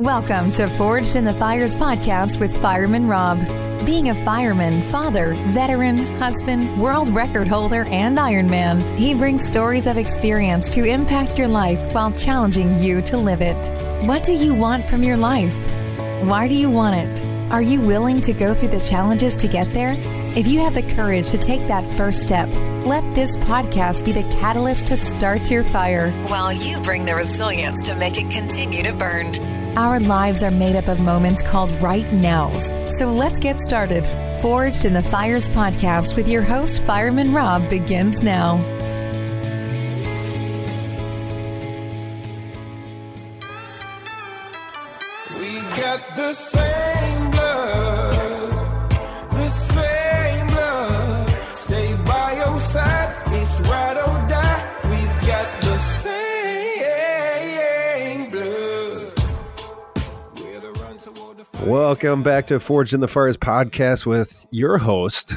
Welcome to Forged in the Fires podcast with Fireman Rob. Being a fireman, father, veteran, husband, world record holder, and Ironman, he brings stories of experience to impact your life while challenging you to live it. What do you want from your life? Why do you want it? Are you willing to go through the challenges to get there? If you have the courage to take that first step, let this podcast be the catalyst to start your fire while you bring the resilience to make it continue to burn. Our lives are made up of moments called right nows. So let's get started. Forged in the Fires podcast with your host, Fireman Rob, begins now. We got the same Welcome back to Forged in the Fires podcast with your host,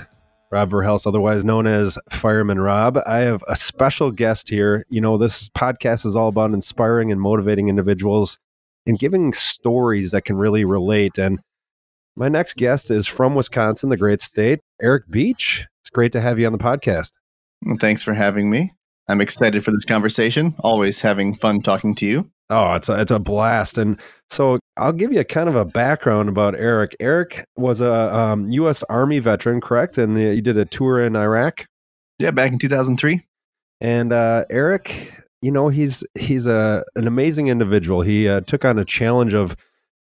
Rob Verhelst, otherwise known as Fireman Rob. I have a special guest here. You know, this podcast is all about inspiring and motivating individuals and giving stories that can really relate. And my next guest is from Wisconsin, the great state, Eric Beach. It's great to have you on the podcast. Well, thanks for having me. I'm excited for this conversation. Always having fun talking to you. Oh, it's a, it's a blast. And so I'll give you a kind of a background about Eric. Eric was a um, U.S. Army veteran, correct? And you did a tour in Iraq. Yeah, back in 2003. And uh, Eric, you know, he's he's a an amazing individual. He uh, took on a challenge of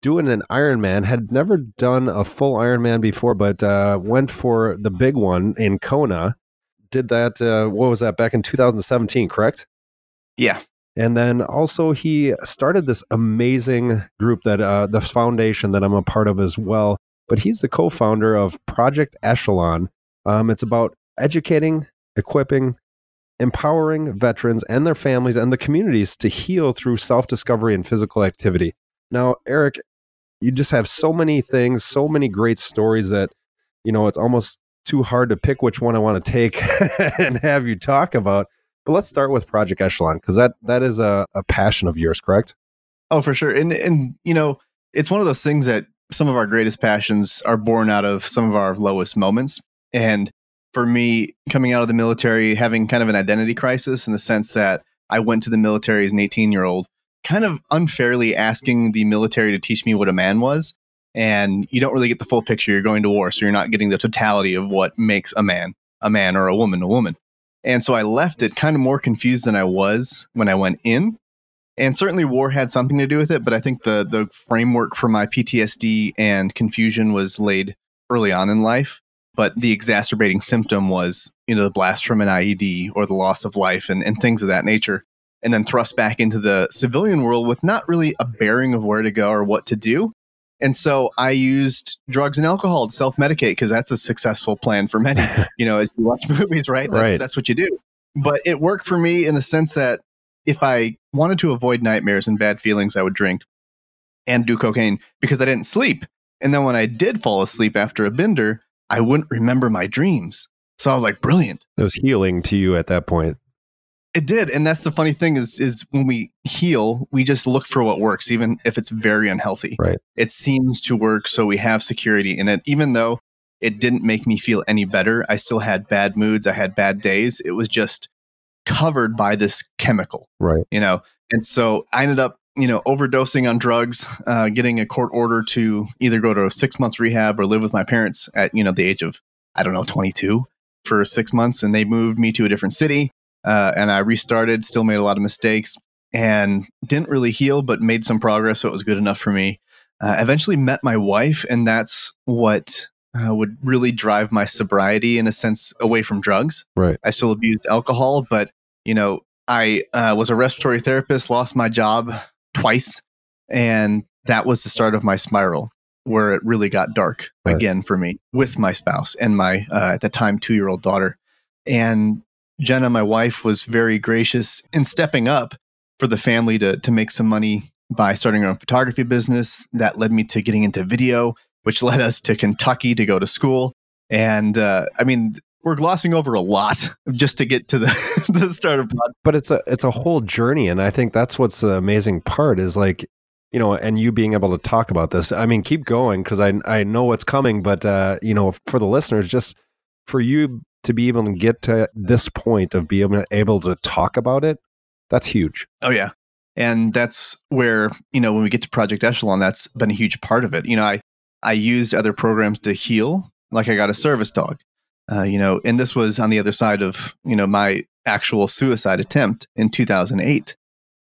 doing an Ironman. Had never done a full Ironman before, but uh, went for the big one in Kona. Did that? Uh, what was that? Back in 2017, correct? Yeah. And then also he started this amazing group that uh, the foundation that I'm a part of as well. But he's the co-founder of Project Echelon. Um, it's about educating, equipping, empowering veterans and their families and the communities to heal through self-discovery and physical activity. Now, Eric, you just have so many things, so many great stories that you know it's almost too hard to pick which one I want to take and have you talk about. But let's start with Project Echelon because that that is a, a passion of yours, correct? Oh, for sure. And and you know, it's one of those things that some of our greatest passions are born out of some of our lowest moments. And for me, coming out of the military, having kind of an identity crisis in the sense that I went to the military as an 18 year old, kind of unfairly asking the military to teach me what a man was. And you don't really get the full picture. You're going to war, so you're not getting the totality of what makes a man a man or a woman a woman. And so I left it kind of more confused than I was when I went in. And certainly war had something to do with it, but I think the the framework for my PTSD and confusion was laid early on in life. But the exacerbating symptom was, you know, the blast from an IED or the loss of life and, and things of that nature. And then thrust back into the civilian world with not really a bearing of where to go or what to do. And so I used drugs and alcohol to self medicate because that's a successful plan for many. you know, as you watch movies, right? That's, Right. that's what you do. But it worked for me in the sense that if I wanted to avoid nightmares and bad feelings, I would drink and do cocaine because I didn't sleep. And then when I did fall asleep after a bender, I wouldn't remember my dreams. So I was like, brilliant. It was healing to you at that point. It did, and that's the funny thing is is when we heal, we just look for what works, even if it's very unhealthy. Right. It seems to work, so we have security in it. Even though it didn't make me feel any better, I still had bad moods, I had bad days. It was just covered by this chemical, Right. you know. And so I ended up, you know, overdosing on drugs, uh, getting a court order to either go to a six months rehab or live with my parents at you know the age of I don't know twenty two for six months, and they moved me to a different city uh, and I restarted. Still made a lot of mistakes and didn't really heal, but made some progress, so it was good enough for me. Uh, eventually met my wife, and that's what uh, would really drive my sobriety in a sense away from drugs. Right. I still abused alcohol, but you know, I uh, was a respiratory therapist, lost my job twice, and that was the start of my spiral where it really got dark Right. again for me with my spouse and my uh, at the time two year old daughter. And Jenna, my wife, was very gracious in stepping up for the family to to make some money by starting our own photography business. That led me to getting into video, which led us to Kentucky to go to school. And uh, I mean, we're glossing over a lot just to get to the the start of but it's a it's a whole journey and i think that's what's the amazing part is like you know, and you being able to talk about this. I mean, keep going because I I know what's coming, but uh, you know, for the listeners, just for you to be able to get to this point of being able to talk about it, that's huge. Oh yeah. And that's where, you know, when we get to Project Echelon, that's been a huge part of it. You know, I I used other programs to heal, like I got a service dog. Uh, you know, and this was on the other side of, you know, my actual suicide attempt in 2008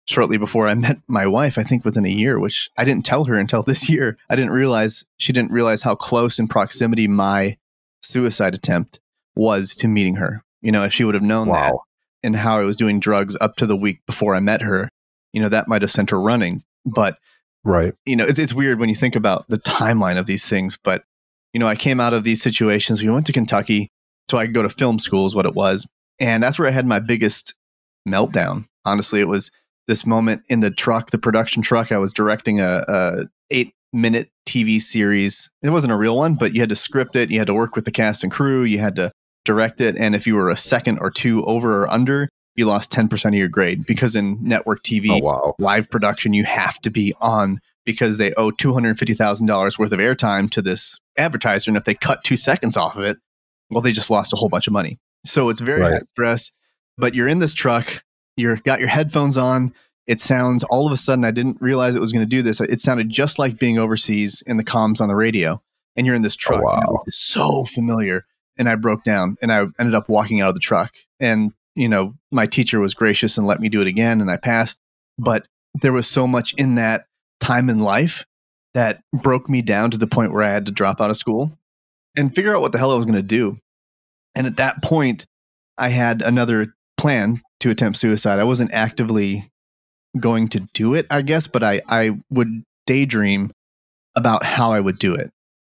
shortly before I met my wife, I think within a year, which I didn't tell her until this year. I didn't realize she didn't realize how close in proximity my suicide attempt was to meeting her. You know, if she would have known that Wow. and how I was doing drugs up to the week before I met her, you know, that might have sent her running. But, Right. you know, it's, it's weird when you think about the timeline of these things. But, you know, I came out of these situations. We went to Kentucky so I could go to film school, is what it was. And that's where I had my biggest meltdown. Honestly, it was this moment in the truck, the production truck. I was directing a, a eight minute TV series. It wasn't a real one, but you had to script it. You had to work with the cast and crew. You had to direct it. And if you were a second or two over or under, you lost 10% of your grade because in network TV, Oh wow. live production, you have to be on because they owe $250,000 worth of airtime to this advertiser. And if they cut two seconds off of it, well, they just lost a whole bunch of money. So it's very Right. high stress. But you're in this truck, you're got your headphones on. It sounds all of a sudden, I didn't realize it was going to do this. It sounded just like being overseas in the comms on the radio. And you're in this oh, truck. and wow. so familiar. And I broke down and I ended up walking out of the truck. And, you know, my teacher was gracious and let me do it again. And I passed. But there was so much in that time in life that broke me down to the point where I had to drop out of school and figure out what the hell I was going to do. And at that point, I had another plan to attempt suicide. I wasn't actively going to do it, I guess, but I, I would daydream about how I would do it.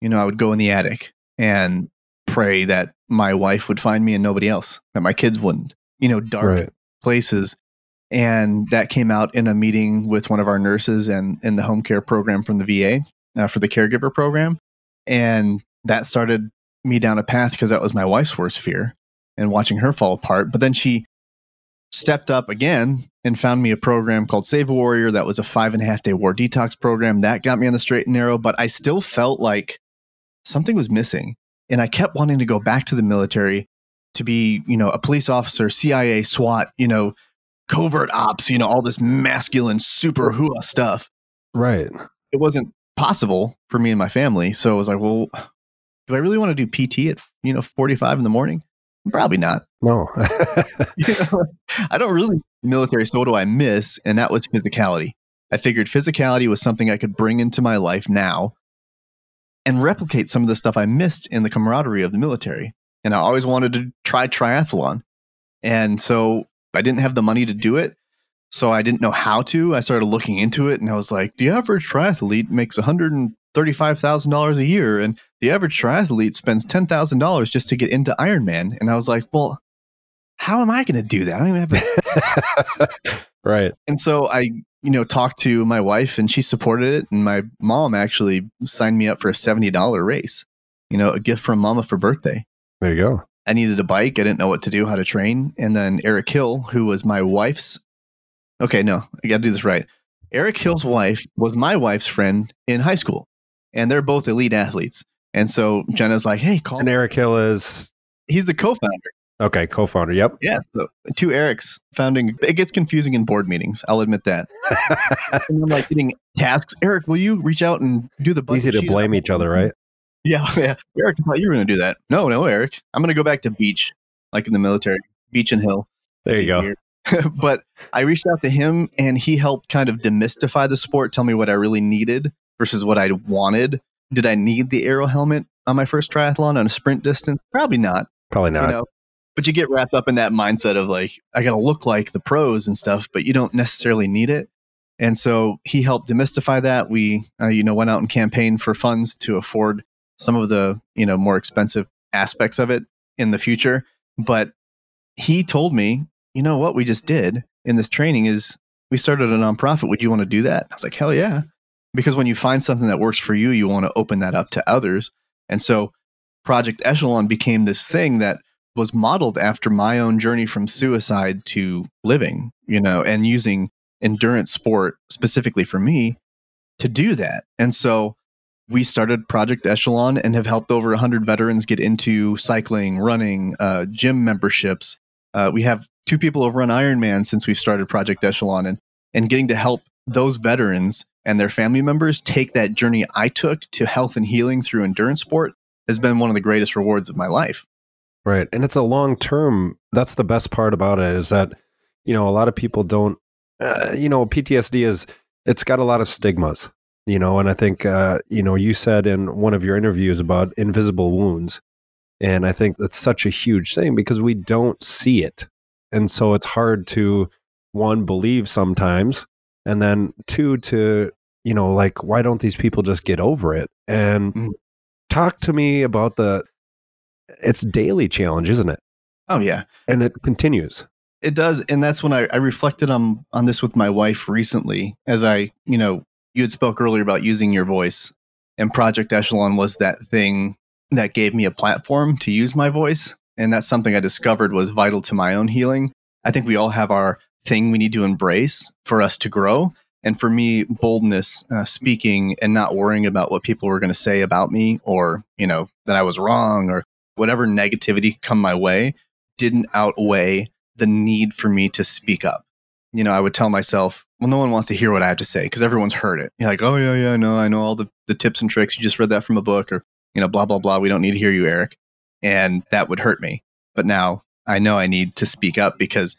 You know, I would go in the attic and pray that my wife would find me and nobody else, that my kids wouldn't, you know, dark Right. places. And that came out in a meeting with one of our nurses and in the home care program from the VA uh, for the caregiver program. And that started me down a path because that was my wife's worst fear and watching her fall apart. But then she stepped up again and found me a program called Save a Warrior. That was a five and a half day war detox program. That got me on the straight and narrow, but I still felt like something was missing. And I kept wanting to go back to the military to be, you know, a police officer, CIA, SWAT, you know, covert ops, you know, all this masculine super hua stuff. Right. It wasn't possible for me and my family. So I was like, well, do I really want to do PT at, you know, 45 in the morning? Probably not. No. You know, I don't really military. So what do I miss? And that was physicality. I figured physicality was something I could bring into my life now and replicate some of the stuff I missed in the camaraderie of the military. And I always wanted to try triathlon. And so I didn't have the money to do it. So I didn't know how to. I started looking into it and I was like, the average triathlete makes $135,000 a year. And the average triathlete spends $10,000 just to get into Ironman. And I was like, well, how am I going to do that? I don't even have a right. and so I, you know, talked to my wife and she supported it. And my mom actually signed me up for a $70 race, you know, a gift from mama for birthday. There you go. I needed a bike. I didn't know what to do, how to train. And then Eric Hill, who was my wife's, okay, no, I got to do this right. Eric Hill's wife was my wife's friend in high school, and they're both elite athletes. And so Jenna's like, hey, call And Eric Hill is He's the co founder. Okay, co-founder. Yep. Yeah. So two Erics founding. It gets confusing in board meetings. I'll admit that. and I'm like getting tasks. Eric, will you reach out and do the Easy to blame each other, right? Yeah, yeah. Eric, I thought you were going to do that. No, no, Eric. I'm going to go back to beach, like in the military, beach and hill. There It's you go. but I reached out to him, and he helped kind of demystify the sport, tell me what I really needed versus what I wanted. Did I need the aero helmet on my first triathlon on a sprint distance? Probably not Probably not. you know but you get wrapped up in that mindset of like i gotta look like the pros and stuff but you don't necessarily need it. And so he helped demystify that. We uh, you know went out and campaigned for funds to afford some of the you know more expensive aspects of it in the future. But he told me you know what we just did in this training is we started a nonprofit. Would you want to do that? I was like hell yeah. Because when you find something that works for you you want to open that up to others. And so project echelon became this thing that was modeled after my own journey from suicide to living, you know, and using endurance sport specifically for me to do that. And so we started Project Echelon and have helped over 100 veterans get into cycling, running, uh, gym memberships. Uh, we have two people have run Ironman since we've started Project Echelon, and and getting to help those veterans and their family members take that journey I took to health and healing through endurance sport has been one of the greatest rewards of my life. Right. And it's a long term. That's the best part about it is that, you know, a lot of people don't, uh, you know, PTSD is, it's got a lot of stigmas, you know, and I think, uh, you know, you said in one of your interviews about invisible wounds. And I think that's such a huge thing because we don't see it. And so it's hard to, one, believe sometimes, and then two, to, you know, like, why don't these people just get over it? And Mhm. talk to me about the, it's daily challenge, isn't it? Oh yeah, And it continues. it does, and that's when I, I reflected on on this with my wife recently. As I, you know, you had spoke earlier about using your voice, and Project Echelon was that thing that gave me a platform to use my voice, and that's something I discovered was vital to my own healing. I think we all have our thing we need to embrace for us to grow. And for me, boldness, uh, speaking, and not worrying about what people were going to say about me, or you know that I was wrong, or whatever negativity come my way, didn't outweigh the need for me to speak up. You know, I would tell myself, well, no one wants to hear what I have to say because everyone's heard it. You're like, oh yeah, yeah, no, I know all the the tips and tricks. You just read that from a book, or you know, blah blah blah. We don't need to hear you, Eric, and that would hurt me. But now I know I need to speak up because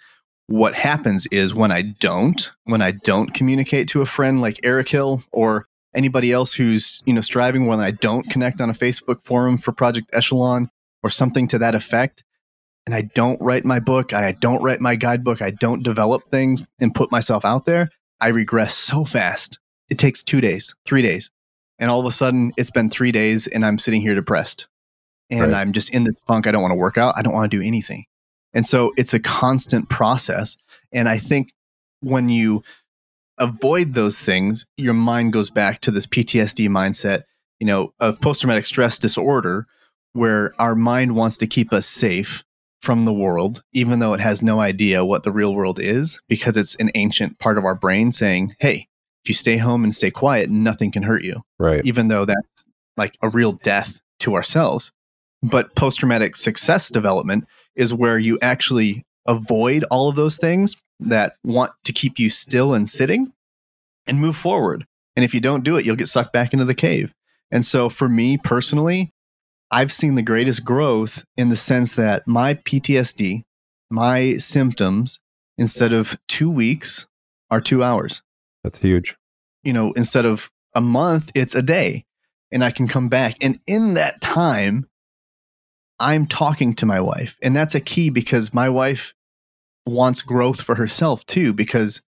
what happens is when I don't, when I don't communicate to a friend like Eric Hill or anybody else who's, you know, striving, when I don't connect on a Facebook forum for Project Echelon or something to that effect, and I don't write my book, I don't write my guidebook, I don't develop things and put myself out there, I regress so fast. It takes two days, three days. And all of a sudden, it's been three days and I'm sitting here depressed. And Right. I'm just in this funk. I don't want to work out. I don't want to do anything. And so it's a constant process. And I think when you avoid those things, your mind goes back to this PTSD mindset, you know, of post traumatic stress disorder, where our mind wants to keep us safe from the world, even though it has no idea what the real world is, because it's an ancient part of our brain saying, hey, if you stay home and stay quiet, nothing can hurt you Right. even though that's like a real death to ourselves. But post traumatic success development is where you actually avoid all of those things that want to keep you still and sitting and move forward. And if you don't do it, you'll get sucked back into the cave. And so for me personally, I've seen the greatest growth in the sense that my PTSD, my symptoms, instead of two weeks, are two hours That's huge. you know, instead of a month, it's a day. And I can come back. And in that time, I'm talking to my wife. And that's a key because my wife wants growth for herself too. Because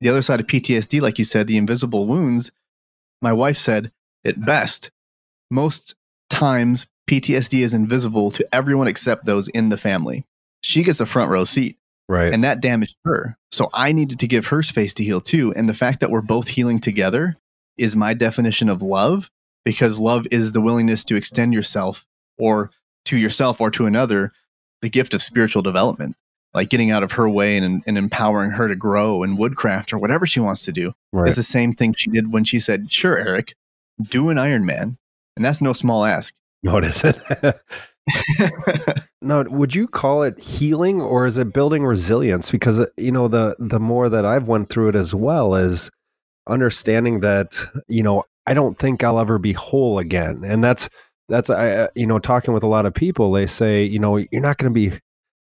the other side of PTSD, like you said, the invisible wounds, my wife said it best. Most times, PTSD is invisible to everyone except those in the family. She gets a front row seat Right. and that damaged her. So I needed to give her space to heal too. And the fact that we're both healing together is my definition of love because love is the willingness to extend yourself or to yourself or to another the gift of spiritual development, like getting out of her way and, and empowering her to grow in woodcraft or whatever she wants to do. right. It's the same thing she did when she said, Sure, Eric, do an Ironman. And that's no small ask. Notice it. no, would you call it healing or is it building resilience? Because uh, you know the the more that I've went through it as well is understanding that you know I don't think I'll ever be whole again, and that's that's I uh, you know talking with a lot of people they say you know you're not going to be.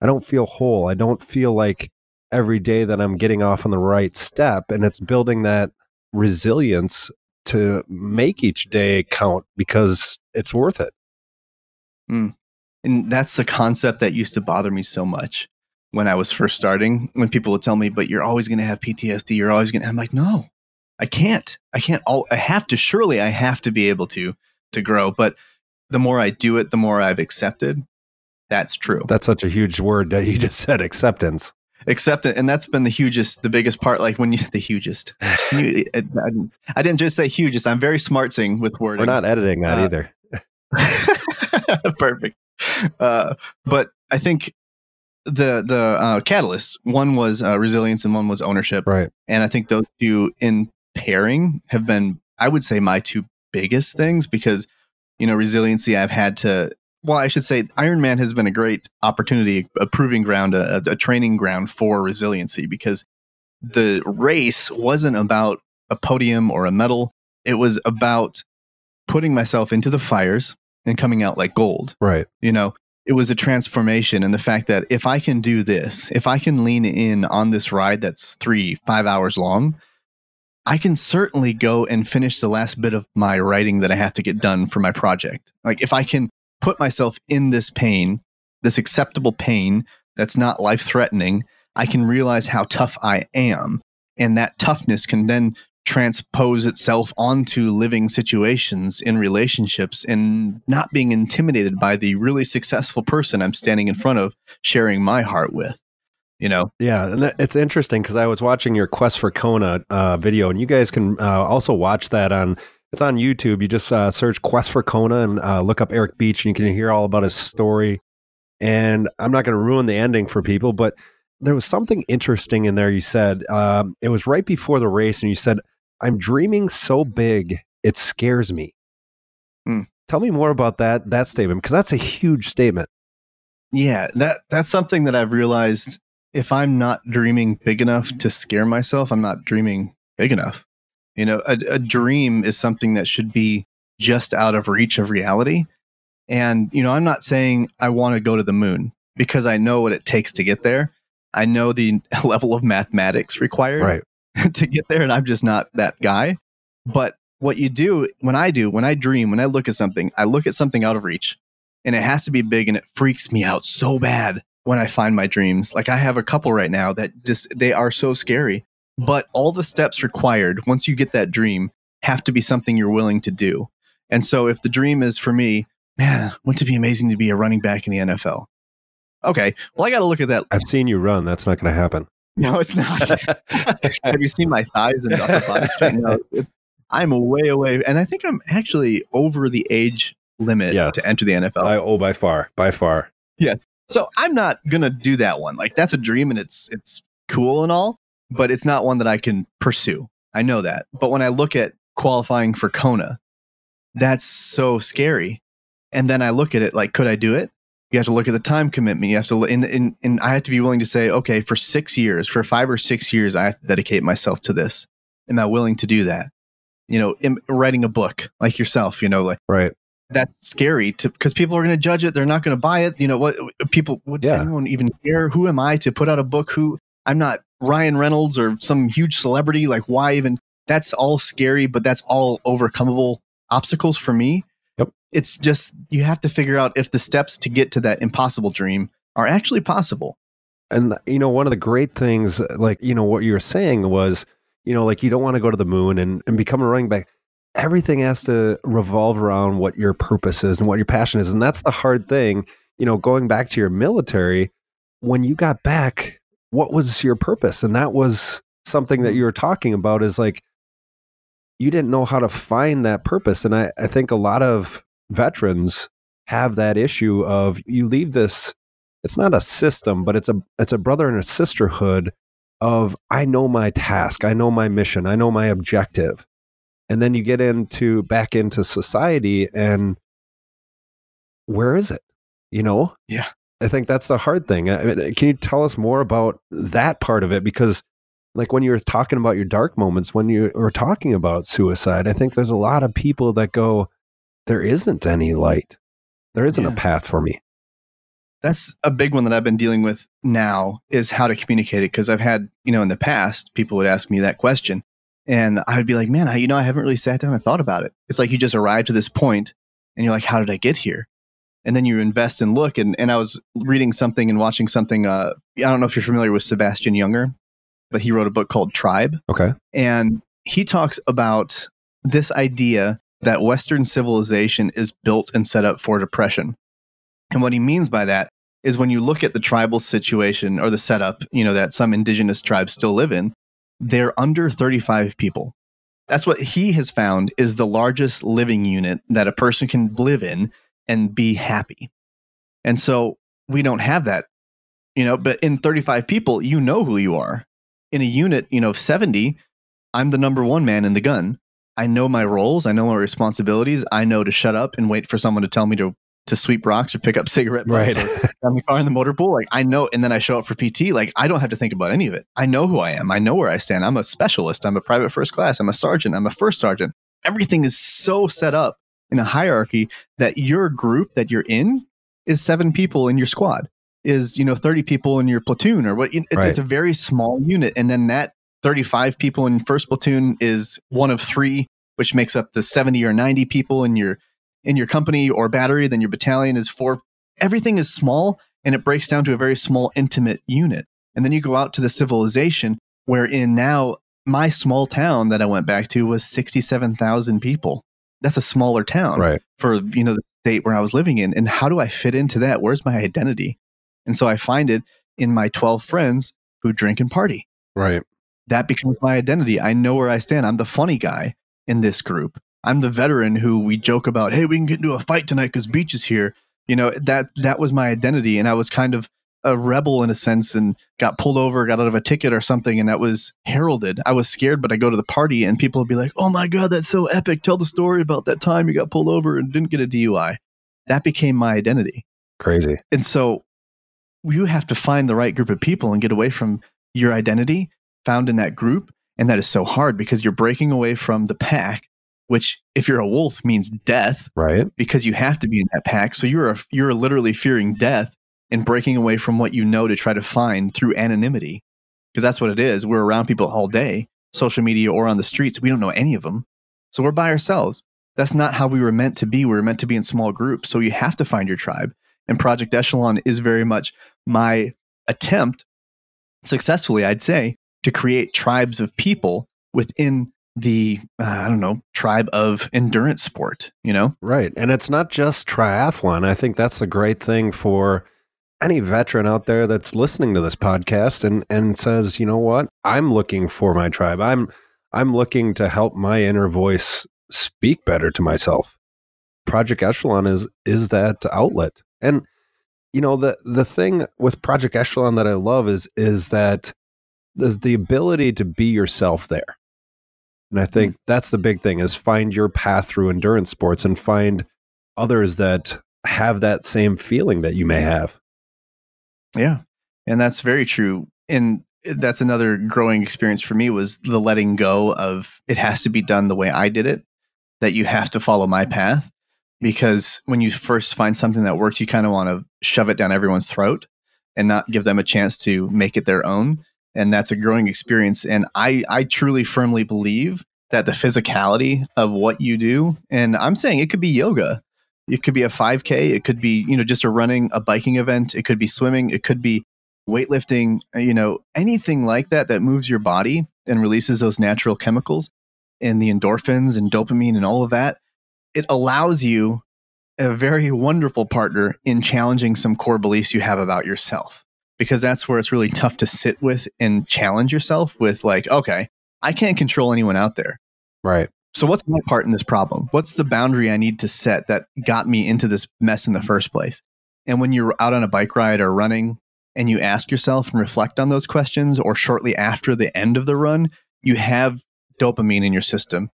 I don't feel whole. I don't feel like every day that I'm getting off on the right step, and it's building that resilience to make each day count because it's worth it. And that's the concept that used to bother me so much when I was first starting. When people would tell me, "But you're always going to have PTSD. You're always going." to I'm like, "No, I can't. I can't. All I have to. Surely, I have to be able to to grow." But the more I do it, the more I've accepted. That's true. That's such a huge word that you just said acceptance. Accept it, and that's been the hugest, the biggest part. Like when you, the hugest. You- I, I didn't just say hugest. I'm very smart saying with wording. We're not editing that Uh, either. Perfect. Uh, but I think the the uh, catalysts one was uh, resilience and one was ownership, Right. and I think those two in pairing have been I would say my two biggest things because, you know, resiliency, I've had to, well, I should say Ironman has been a great opportunity, a proving ground, a, a training ground for resiliency because the race wasn't about a podium or a medal. It was about putting myself into the fires and coming out like gold. Right. You know, it was a transformation and the fact that if I can do this, if I can lean in on this ride that's three, five hours long, I can certainly go and finish the last bit of my writing that I have to get done for my project. Like if I can put myself in this pain, this acceptable pain that's not life threatening, I can realize how tough I am. And that toughness can then transpose itself onto living situations in relationships and not being intimidated by the really successful person I'm standing in front of sharing my heart with. You know, Yeah, and it's interesting because I was watching your Quest for Kona uh, video, and you guys can uh, also watch that on. It's on YouTube. You just uh, search Quest for Kona and uh, look up Eric Beach, and you can hear all about his story. And I'm not going to ruin the ending for people, but there was something interesting in there. You said um, it was right before the race, and you said, "I'm dreaming so big it scares me." Hmm. Tell me more about that that statement because that's a huge statement. Yeah, that that's something that I've realized if I'm not dreaming big enough to scare myself, I'm not dreaming big enough. You know, a, a dream is something that should be just out of reach of reality. And, you know, I'm not saying I want to go to the moon because I know what it takes to get there. I know the level of mathematics required Right. to get there, and I'm just not that guy. But what you do, when I do, when I dream, when I look at something, I look at something out of reach and it has to be big and it freaks me out so bad when I find my dreams. Like I have a couple right now that just, they are so scary. But all the steps required once you get that dream have to be something you're willing to do. And so if the dream is for me, man, wouldn't it be amazing to be a running back in the NFL? Okay, well, I got to look at that. I've seen you run. That's not going to happen. No, it's not. Have you seen my thighs and upper body strength? No, I'm way away, and I think I'm actually over the age limit Yes. to enter the NFL. I, oh, by far, by far. Yes. So I'm not gonna do that one. Like that's a dream, and it's it's cool and all, but it's not one that I can pursue. I know that. But when I look at qualifying for Kona, that's so scary. And then I look at it like, could I do it? You have to look at the time commitment. You have to, and, and, and I have to be willing to say, okay, for six years, for five or six years, I have to dedicate myself to this. Am I willing to do that? You know, in, writing a book like yourself, you know, like Right. that's scary to because people are going to judge it. They're not going to buy it. You know what? People would Yeah. anyone even care? Who am I to put out a book? Who I'm not Ryan Reynolds or some huge celebrity. Like why even? That's all scary, but that's all overcomable obstacles for me. It's just you have to figure out if the steps to get to that impossible dream are actually possible. And you know, one of the great things, like you know, what you were saying was, you know, like you don't want to go to the moon and, and become a running back. Everything has to revolve around what your purpose is and what your passion is, and that's the hard thing. You know, going back to your military, when you got back, what was your purpose? And that was something that mm-hmm. you were talking about. Is like you didn't know how to find that purpose, and I, I think a lot of veterans have that issue of you leave this it's not a system, but it's a it's a brother and a sisterhood of I know my task, I know my mission, I know my objective. And then you get into back into society and where is it? You know? Yeah. I think that's the hard thing. I mean, can you tell us more about that part of it? Because like when you were talking about your dark moments, when you were talking about suicide, I think there's a lot of people that go, there isn't any light. There isn't a path for me. that's a big one that I've been dealing with now is how to communicate it because I've had you know in the past people would ask me that question and I would be like man I, you know I haven't really sat down and thought about it it's like you just arrived to this point and you're like how did I get here and then you invest and look and, and I was reading something and watching something uh, I don't know if you're familiar with Sebastian Junger but he wrote a book called Tribe Okay. and he talks about this idea that Western civilization is built and set up for depression. And what he means by that is when you look at the tribal situation or the setup, you know, that some indigenous tribes still live in, they're under 35 people. That's what he has found is the largest living unit that a person can live in and be happy. And so we don't have that, you know, but in 35 people, you know who you are. In a unit, you know, of 70, I'm the number one man in the gun. I know my roles. I know my responsibilities. I know to shut up and wait for someone to tell me to to sweep rocks or pick up cigarette butts Right. or the car in the motor pool. Like I know, and then I show up for PT. Like I don't have to think about any of it. I know who I am. I know where I stand. I'm a specialist. I'm a private first class. I'm a sergeant. I'm a first sergeant. Everything is so set up in a hierarchy that your group that you're in is seven people in your squad. Is you know thirty people in your platoon or what? It's, Right. it's a very small unit, and then that 35 people in first platoon is one of three which makes up the 70 or 90 people in your in your company or battery then your battalion is four. Everything is small and it breaks down to a very small intimate unit. And then you go out to the civilization wherein now my small town that i went back to was 67000 people. That's a smaller town Right. for you know the state where I was living in. And how do I fit into that? Where's my identity? And so I find it in my 12 friends who drink and party. Right. That becomes my identity. I know where I stand. I'm the funny guy in this group. I'm the veteran who we joke about, hey, we can get into a fight tonight because Beach is here. You know, that that was my identity. And I was kind of a rebel in a sense and got pulled over, got out of a ticket or something, and that was heralded. I was scared, but I go to the party and people would be like, Oh my God, that's so epic. Tell the story about that time you got pulled over and didn't get a DUI. That became my identity. Crazy. And so you have to find the right group of people and get away from your identity found in that group. And that is so hard because you're breaking away from the pack, which, if you're a wolf, means death Right. because you have to be in that pack. So you're, a, you're literally fearing death and breaking away from what you know to try to find through anonymity. Because that's what it is. We're around people all day, social media or on the streets. We don't know any of them. So we're by ourselves. That's not how we were meant to be. We were meant to be in small groups. So you have to find your tribe. And Project Echelon is very much my attempt, successfully, I'd say, to create tribes of people within the, uh, I don't know, tribe of endurance sport, you know? Right. And it's not just triathlon. I think that's a great thing for any veteran out there that's listening to this podcast and, and says, you know what? I'm looking for my tribe. I'm I'm looking to help my inner voice speak better to myself. Project Echelon is is that outlet. And you know, the the thing with Project Echelon that I love is is that there's the ability to be yourself there. And I think hmm. that's the big thing is find your path through endurance sports and find others that have that same feeling that you may have. Yeah. And that's very true. And that's another growing experience for me was the letting go of it has to be done the way I did it, that you have to follow my path. Because when you first find something that works, you kind of want to shove it down everyone's throat and not give them a chance to make it their own. And that's a growing experience. And I, I truly firmly believe that the physicality of what you do, and I'm saying it could be yoga, it could be a 5K, it could be, you know, just a running, a biking event, it could be swimming, it could be weightlifting, uh, you know, anything like that that moves your body and releases those natural chemicals and the endorphins and dopamine and all of that. It allows you a very wonderful partner in challenging some core beliefs you have about yourself because that's where it's really tough to sit with and challenge yourself with like, okay, I can't control anyone out there. Right. So what's my part in this problem? What's the boundary I need to set that got me into this mess in the first place? And when you're out on a bike ride or running and you ask yourself and reflect on those questions or shortly after the end of the run, you have dopamine in your system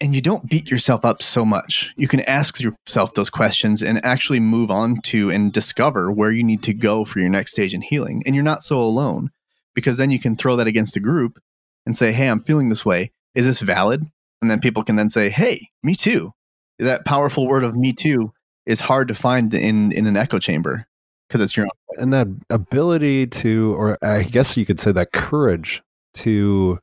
and you don't beat yourself up so much. You can ask yourself those questions and actually move on to and discover where you need to go for your next stage in healing. And you're not so alone because then you can throw that against the group and say, Hey, I'm feeling this way. Is this valid? And then people can then say, Hey, me too. That powerful word of me too is hard to find in, in an echo chamber because it's your own. And that ability to, or I guess you could say that courage to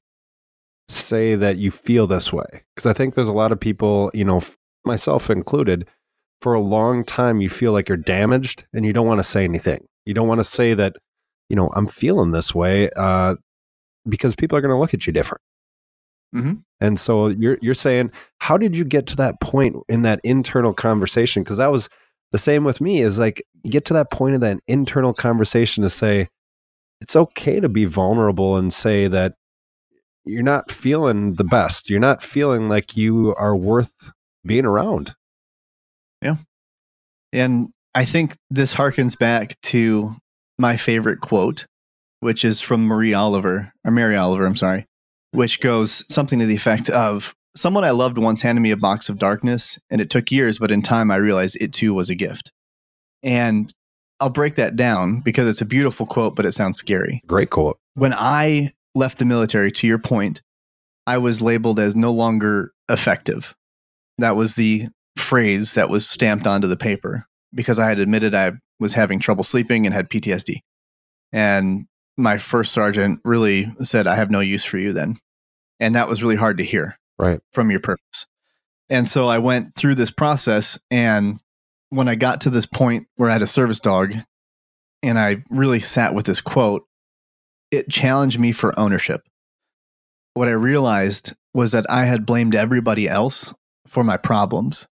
say that you feel this way. Because I think there's a lot of people, you know, myself included, for a long time, you feel like you're damaged and you don't want to say anything. You don't want to say that, you know, I'm feeling this way uh, because people are going to look at you different. Mhm. And so you're you're saying, how did you get to that point in that internal conversation? Because that was the same with me. Is like get to that point of that internal conversation to say, it's okay to be vulnerable and say that you're not feeling the best. You're not feeling like you are worth being around. Yeah. And I think this harkens back to my favorite quote, which is from Marie Oliver, or Mary Oliver, I'm sorry, which goes something to the effect of someone I loved once handed me a box of darkness, and it took years, but in time I realized it too was a gift. And I'll break that down because it's a beautiful quote, but it sounds scary. Great quote. When I left the military, to your point, I was labeled as no longer effective. That was the phrase that was stamped onto the paper because I had admitted I was having trouble sleeping and had PTSD. And my first sergeant really said, I have no use for you then. And that was really hard to hear Right. from your purpose. And so I went through this process. And when I got to this point where I had a service dog and I really sat with this quote, it challenged me for ownership. What I realized was that I had blamed everybody else for my problems.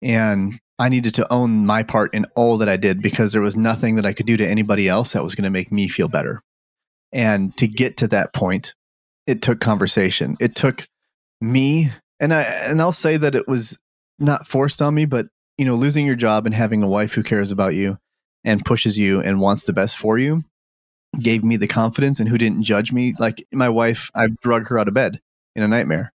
And I needed to own my part in all that I did because there was nothing that I could do to anybody else that was going to make me feel better. And to get to that point, it took conversation. It took me and I and I'll say that it was not forced on me, but you know, losing your job and having a wife who cares about you and pushes you and wants the best for you gave me the confidence and who didn't judge me. Like my wife, I drug her out of bed in a nightmare.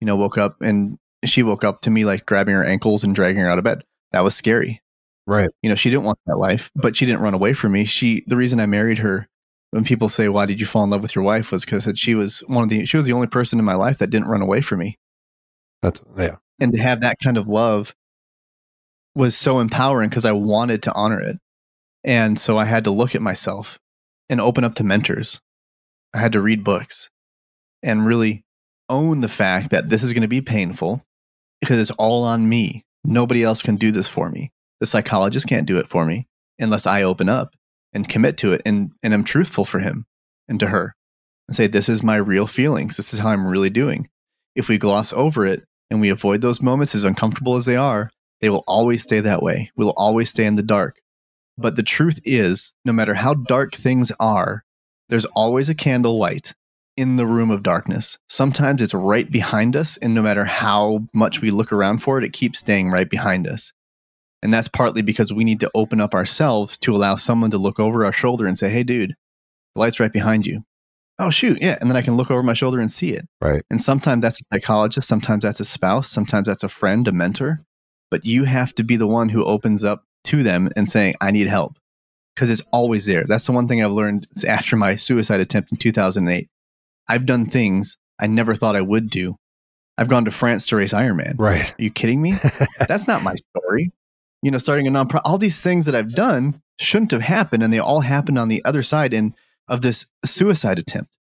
You know, woke up and she woke up to me like grabbing her ankles and dragging her out of bed. That was scary. Right. You know, she didn't want that life, but she didn't run away from me. She the reason I married her when people say why did you fall in love with your wife was because she was one of the she was the only person in my life that didn't run away from me That's yeah. and to have that kind of love was so empowering because I wanted to honor it. And so I had to look at myself and open up to mentors. I had to read books and really own the fact that this is going to be painful because it's all on me. Nobody else can do this for me. The psychologist can't do it for me unless I open up and commit to it and, and I'm truthful for him and to her and say, This is my real feelings. This is how I'm really doing. If we gloss over it and we avoid those moments, as uncomfortable as they are, they will always stay that way. We'll always stay in the dark. But the truth is, no matter how dark things are, there's always a candle light in the room of darkness. Sometimes it's right behind us, and no matter how much we look around for it, it keeps staying right behind us. And that's partly because we need to open up ourselves to allow someone to look over our shoulder and say, Hey, dude, the light's right behind you. Oh, shoot. Yeah. And then I can look over my shoulder and see it. Right. And sometimes that's a psychologist, sometimes that's a spouse, sometimes that's a friend, a mentor. But you have to be the one who opens up to them and saying, I need help. Because it's always there. That's the one thing I've learned after my suicide attempt in 2008. I've done things I never thought I would do. I've gone to France to race Ironman. Right. Are you kidding me? That's not my story. You know, starting a nonprofit, all these things that I've done shouldn't have happened. And they all happened on the other side in, of this suicide attempt.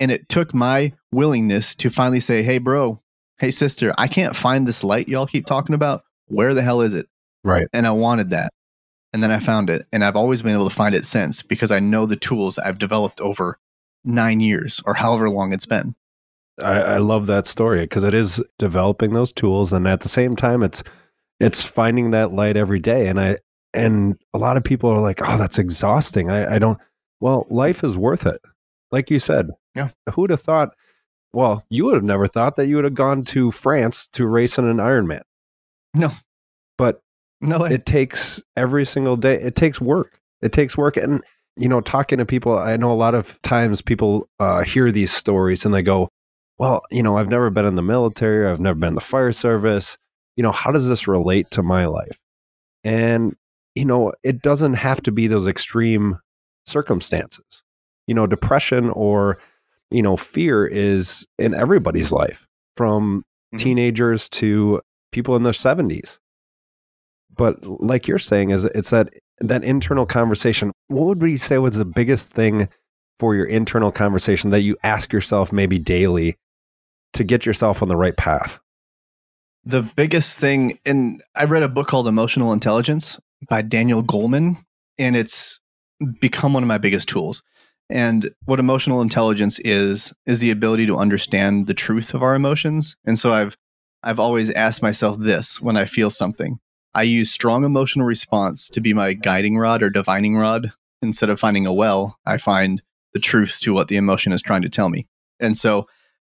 And it took my willingness to finally say, hey, bro, hey, sister, I can't find this light y'all keep talking about. Where the hell is it? Right. And I wanted that. And then I found it. And I've always been able to find it since because I know the tools I've developed over nine years or however long it's been. I, I love that story because it is developing those tools, and at the same time, it's it's finding that light every day. And I and a lot of people are like, "Oh, that's exhausting." I, I don't. Well, life is worth it, like you said. Yeah. Who'd have thought? Well, you would have never thought that you would have gone to France to race in an Ironman. No. But No way. it takes every single day. It takes work. It takes work. And you know talking to people i know a lot of times people uh, hear these stories and they go well you know i've never been in the military. I've never been in the fire service. You know how does this relate to my life? And you know it doesn't have to be those extreme circumstances. You know depression or you know fear is in everybody's life from Mhm. teenagers to people in their 70s but like you're saying is it's that that internal conversation. What would we say was the biggest thing for your internal conversation that you ask yourself maybe daily to get yourself on the right path? The biggest thing and i read a book called emotional intelligence by daniel goleman and it's become one of my biggest tools. And what emotional intelligence is is the ability to understand the truth of our emotions. And so i've i've always asked myself this when i feel something i use strong emotional response to be my guiding rod or divining rod instead of finding a well i find the truth to what the emotion is trying to tell me and so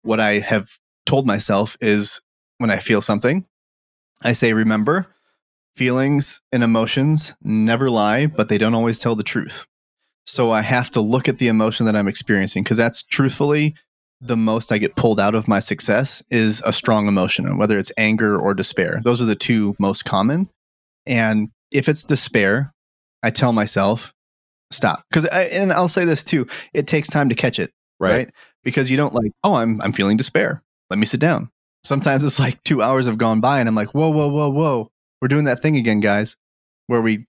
what i have told myself is when I feel something, I say, remember, feelings and emotions never lie, but they don't always tell the truth. So I have to look at the emotion that I'm experiencing because that's truthfully the most I get pulled out of my success is a strong emotion, whether it's anger or despair. Those are the two most common. And if it's despair, I tell myself, stop. Because and I'll say this too, it takes time to catch it, right? Because you don't like, oh, I'm I'm feeling despair. Let me sit down. Sometimes it's like two hours have gone by and I'm like, whoa, whoa, whoa, whoa. We're doing that thing again, guys, where we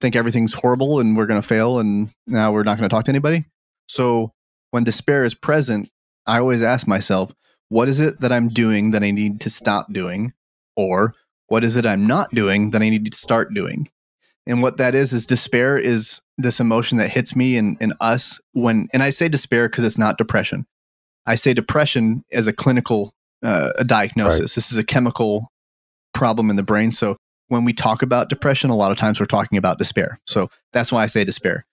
think everything's horrible and we're gonna fail and now we're not gonna talk to anybody. So when despair is present, I always ask myself, what is it that I'm doing that I need to stop doing? Or what is it I'm not doing that I need to start doing? And what that is, is despair is this emotion that hits me and, and us when, and I say despair because it's not depression. I say depression as a clinical uh, a diagnosis. Right. This is a chemical problem in the brain. So when we talk about depression, a lot of times we're talking about despair. So that's why I say despair.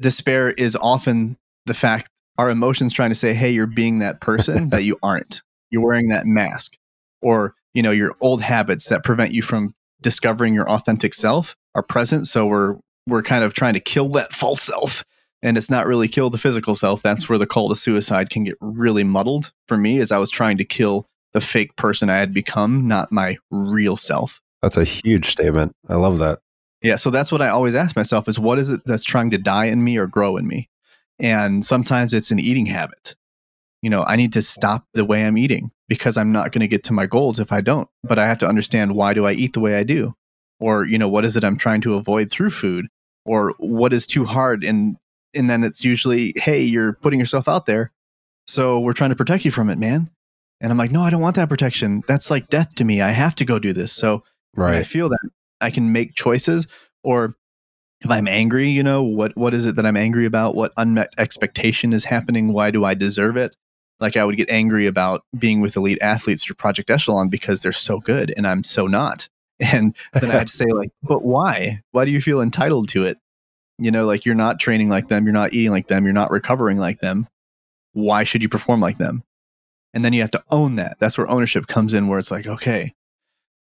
Despair is often the fact our emotions trying to say, hey, you're being that person that you aren't. You're wearing that mask. Or, you know, your old habits that prevent you from discovering your authentic self are present. So we're we're kind of trying to kill that false self. And it's not really kill the physical self. That's where the call to suicide can get really muddled for me as I was trying to kill the fake person I had become, not my real self. That's a huge statement. I love that. Yeah. So that's what I always ask myself is what is it that's trying to die in me or grow in me? And sometimes it's an eating habit. You know, I need to stop the way I'm eating because I'm not going to get to my goals if I don't. But I have to understand why do I eat the way I do? Or, you know, what is it I'm trying to avoid through food? Or what is too hard? And and then it's usually, hey, you're putting yourself out there. So we're trying to protect you from it, man. And I'm like, no, I don't want that protection. That's like death to me. I have to go do this. So right. I feel that I can make choices or if I'm angry, you know, what what is it that I'm angry about? What unmet expectation is happening? Why do I deserve it? Like I would get angry about being with elite athletes through Project Echelon because they're so good and I'm so not. And then I had to say like, but why? Why do you feel entitled to it? You know, like you're not training like them, you're not eating like them, you're not recovering like them. Why should you perform like them? And then you have to own that. That's where ownership comes in where it's like, okay,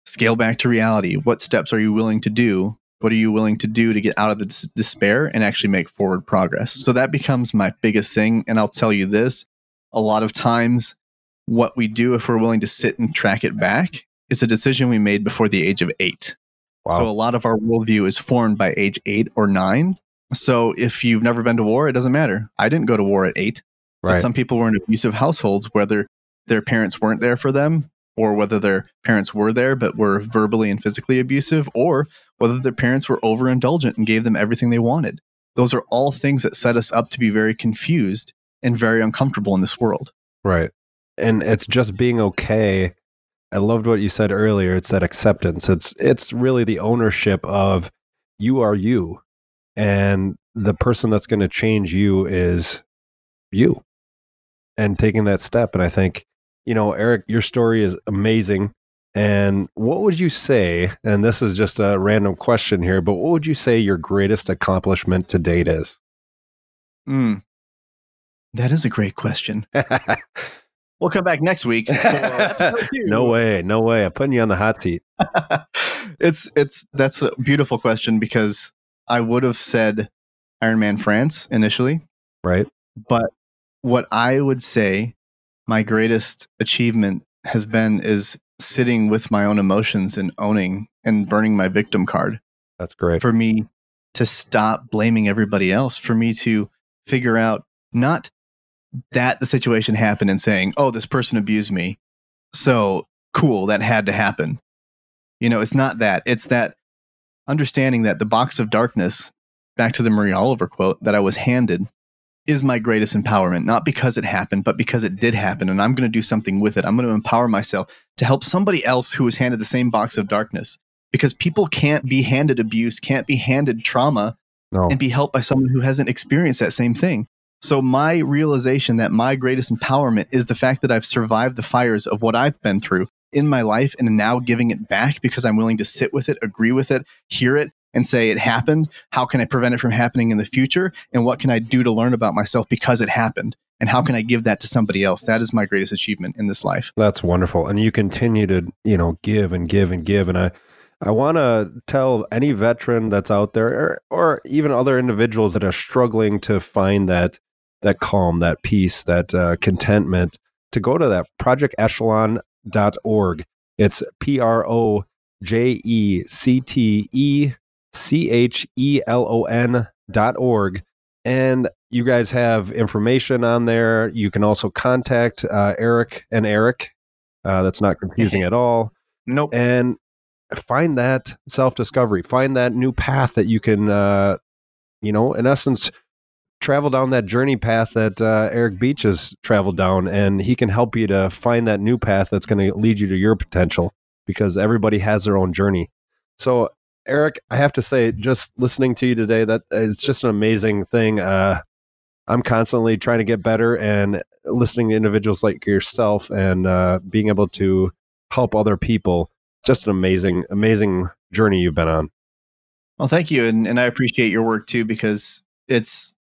scale back to reality. What steps are you willing to do what are you willing to do to get out of the dis- despair and actually make forward progress? So that becomes my biggest thing. And I'll tell you this a lot of times, what we do if we're willing to sit and track it back is a decision we made before the age of eight. Wow. So a lot of our worldview is formed by age eight or nine. So if you've never been to war, it doesn't matter. I didn't go to war at eight. Right. some people were in abusive households, whether their parents weren't there for them or whether their parents were there but were verbally and physically abusive, or whether their parents were overindulgent and gave them everything they wanted. Those are all things that set us up to be very confused and very uncomfortable in this world. Right. And it's just being okay. I loved what you said earlier. It's that acceptance. It's it's really the ownership of you are you. And the person that's going to change you is you. And taking that step. And I think you know, Eric, your story is amazing. And what would you say, and this is just a random question here, but what would you say your greatest accomplishment to date is? Mm, that is a great question. we'll come back next week. no way, no way. I'm putting you on the hot seat. it's it's that's a beautiful question because I would have said Ironman France initially. Right. But what I would say my greatest achievement has been is sitting with my own emotions and owning and burning my victim card. That's great. For me to stop blaming everybody else, for me to figure out not that the situation happened and saying, oh, this person abused me. So cool, that had to happen. You know, it's not that. It's that understanding that the box of darkness, back to the Mary Oliver quote, that I was handed is my greatest empowerment, not because it happened, but because it did happen. And I'm going to do something with it. I'm going to empower myself to help somebody else who was handed the same box of darkness. Because people can't be handed abuse, can't be handed trauma, no. and be helped by someone who hasn't experienced that same thing. So, my realization that my greatest empowerment is the fact that I've survived the fires of what I've been through in my life and now giving it back because I'm willing to sit with it, agree with it, hear it, and say it happened. How can I prevent it from happening in the future? And what can I do to learn about myself because it happened? And how can I give that to somebody else? That is my greatest achievement in this life. That's wonderful. And you continue to, you know, give and give and give. And I, I want to tell any veteran that's out there or, or even other individuals that are struggling to find that that calm, that peace, that uh, contentment, to go to that projectechelon.org. It's P R O J E C T E C H E L O N dot org. And you guys have information on there. You can also contact uh, Eric and Eric. Uh, that's not confusing at all. Nope. And find that self discovery, find that new path that you can, uh, you know, in essence, travel down that journey path that uh, Eric Beach has traveled down, and he can help you to find that new path that's going to lead you to your potential because everybody has their own journey. So, Eric, I have to say, just listening to you today, that it's just an amazing thing. Uh, I'm constantly trying to get better and listening to individuals like yourself and uh, being able to help other people. Just an amazing, amazing journey you've been on. Well, thank you, and and I appreciate your work too because it's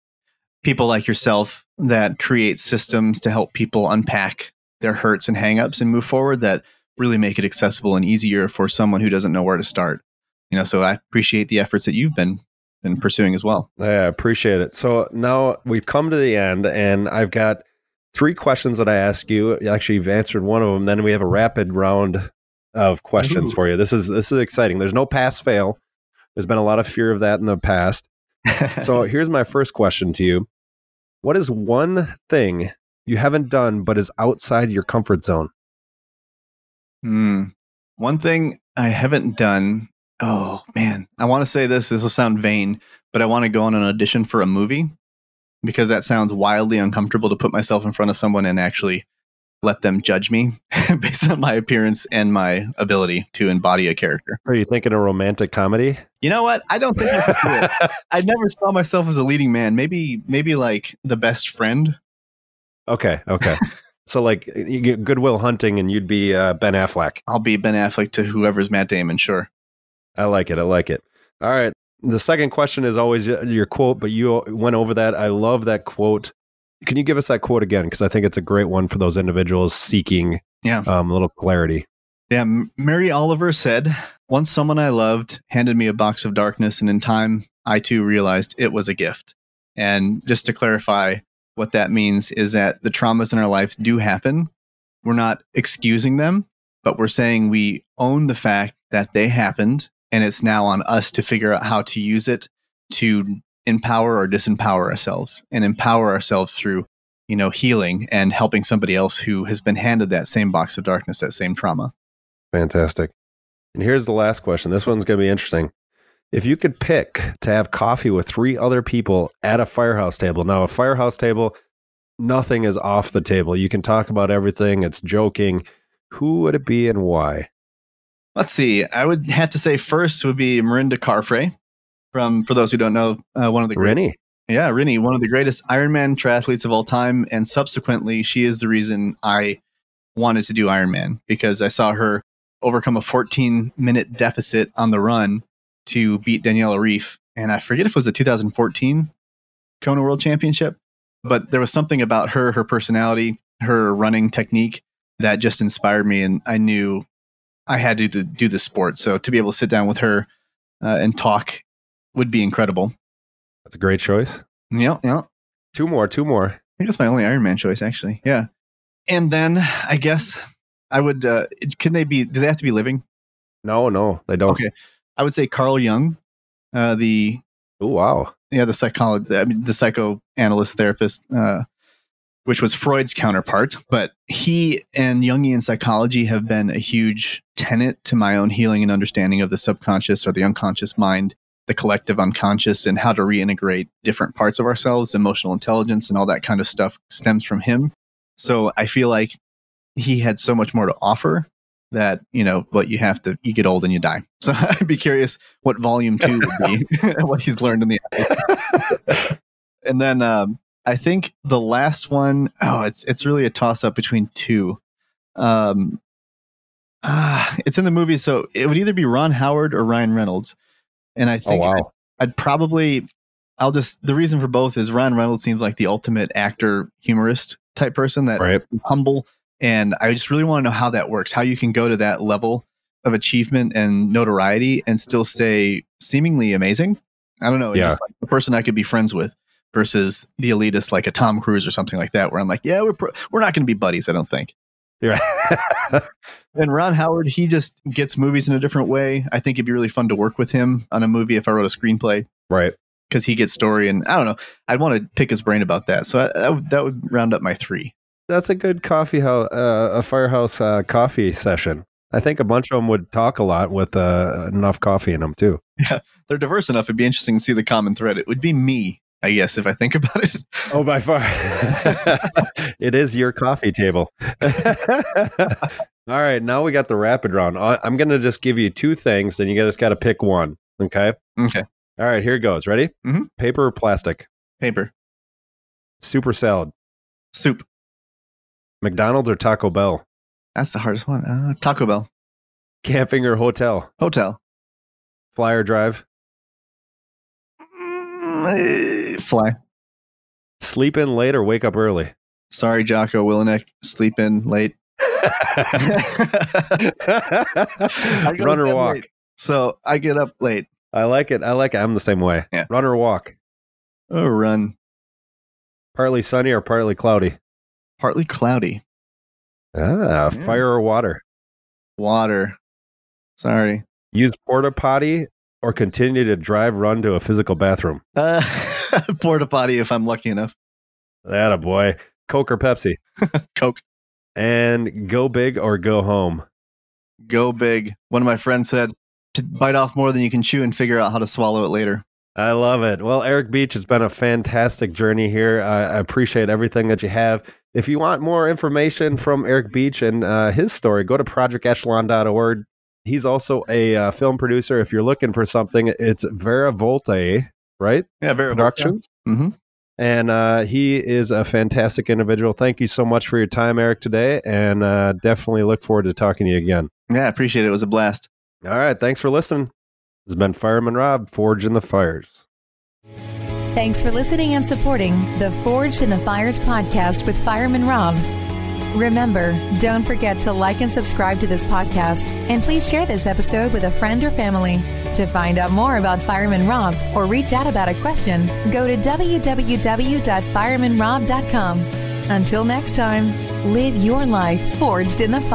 people like yourself that create systems to help people unpack their hurts and hangups and move forward that really make it accessible and easier for someone who doesn't know where to start. You know, so I appreciate the efforts that you've been been pursuing as well. Yeah, I appreciate it. So now we've come to the end, and I've got three questions that I ask you. Actually, you've answered one of them. Then we have a rapid round of questions Ooh. for you. This is this is exciting. There's no pass fail. There's been a lot of fear of that in the past. So here's my first question to you: What is one thing you haven't done but is outside your comfort zone? Hmm. One thing I haven't done. Oh man, I want to say this. This will sound vain, but I want to go on an audition for a movie because that sounds wildly uncomfortable to put myself in front of someone and actually let them judge me based on my appearance and my ability to embody a character. Are you thinking a romantic comedy? You know what? I don't think I could do it. I never saw myself as a leading man. Maybe, maybe like the best friend. Okay, okay. so like you get Good Will Hunting, and you'd be uh, Ben Affleck. I'll be Ben Affleck to whoever's Matt Damon. Sure. I like it. I like it. All right. The second question is always your quote, but you went over that. I love that quote. Can you give us that quote again? Because I think it's a great one for those individuals seeking Yeah. um, a little clarity. Yeah, Mary Oliver said, Once someone I loved handed me a box of darkness, and in time, I too realized it was a gift. And just to clarify, what that means is that the traumas in our lives do happen. We're not excusing them, but we're saying we own the fact that they happened, and it's now on us to figure out how to use it to empower or disempower ourselves and empower ourselves through you know healing and helping somebody else who has been handed that same box of darkness that same trauma Fantastic. And here's the last question. This one's going to be interesting. If you could pick to have coffee with three other people at a firehouse table, now a firehouse table, nothing is off the table. You can talk about everything, it's joking. Who would it be and why? Let's see. I would have to say first would be Mirinda Carfrey. From for those who don't know, uh, one of the great, Rinny. yeah, Rinny, one of the greatest Ironman triathletes of all time, and subsequently, she is the reason I wanted to do Ironman because I saw her overcome a 14 minute deficit on the run to beat Daniela Ryf, and I forget if it was a 2014 Kona World Championship, but there was something about her, her personality, her running technique that just inspired me, and I knew I had to do the, sport. So to be able to sit down with her uh, and talk would be incredible. That's a great choice. Yeah, yeah. Two more, two more. I think that's my only Ironman choice, actually. Yeah. And then I guess I would. Uh, can they be? Do they have to be living? No, no, they don't. Okay. I would say Carl Jung, uh, the Oh, wow. yeah the psychologist, I mean the psychoanalyst therapist, uh, which was Freud's counterpart. But he and Jungian psychology have been a huge tenet to my own healing and understanding of the subconscious or the unconscious mind, the collective unconscious, and how to reintegrate different parts of ourselves. Emotional intelligence and all that kind of stuff stems from him. So I feel like he had so much more to offer that you know but you have to you get old and you die so i'd be curious what volume two would be what he's learned in the and then um i think the last one oh it's it's really a toss up between two um ah, it's in the movie so it would either be ron howard or ryan reynolds and i Oh, think wow. I'd probably I'll just the reason for both is Ryan Reynolds seems like the ultimate actor humorist type person that Right. is humble and I just really want to know how that works how you can go to that level of achievement and notoriety and still stay seemingly amazing I don't know Yeah. just like the person I could be friends with versus the elitist like a Tom Cruise or something like that, where I'm like, yeah, we're pro- we're not going to be buddies. I don't think. Yeah. And Ron Howard, he just gets movies in a different way. I think it'd be really fun to work with him on a movie if I wrote a screenplay right. because he gets story and I don't know. I'd want to pick his brain about that. So I, that, would, that would round up my three. That's a good coffee house, uh, a firehouse uh, coffee session. I think a bunch of them would talk a lot with uh, enough coffee in them too. Yeah, they're diverse enough. It'd be interesting to see the common thread. It would be me, I guess, if I think about it. Oh, by far. it is your coffee table. All right, now we got the rapid round. I- I'm going to just give you two things, and you just got to pick one. Okay. Okay. All right, here it goes. Ready? Mhm. Paper or plastic? Paper, Super salad. soup. McDonald's or Taco Bell? That's the hardest one. Uh, Taco Bell, Camping or hotel? hotel, Flyer drive? Mm, eh, fly. Sleep in late or wake up early? Sorry, Jocko Willink. Sleep in late. Run or walk? late. So I get up late. I like it. I like it. I'm the same way. Yeah. Run or walk? Oh, run. Partly sunny or partly cloudy? Partly cloudy. Ah, Yeah. fire or water? Water. Sorry. Use porta potty or continue to drive run to a physical bathroom? Uh, porta potty if I'm lucky enough. That a boy. Coke or Pepsi? Coke. And go big or go home? Go big. One of my friends said to bite off more than you can chew and figure out how to swallow it later. I love it. Well, Eric Beach, it's been a fantastic journey here. I, I appreciate everything that you have. If you want more information from Eric Beach and uh, his story, go to projectechelon.org. He's also a uh, film producer. If you're looking for something, it's Vera Volte, right? Yeah, Vera Productions. hmm And uh, he is a fantastic individual. Thank you so much for your time, Eric, today. And uh, definitely look forward to talking to you again. Yeah, I appreciate it. It was a blast. All right. Thanks for listening. This has been Fireman Rob, Forge in the Fires. Thanks for listening and supporting the Forged in the Fires podcast with Fireman Rob. Remember, don't forget to like and subscribe to this podcast, and please share this episode with a friend or family. To find out more about Fireman Rob or reach out about a question, go to www.firemanrob.com. Until next time, live your life forged in the fire.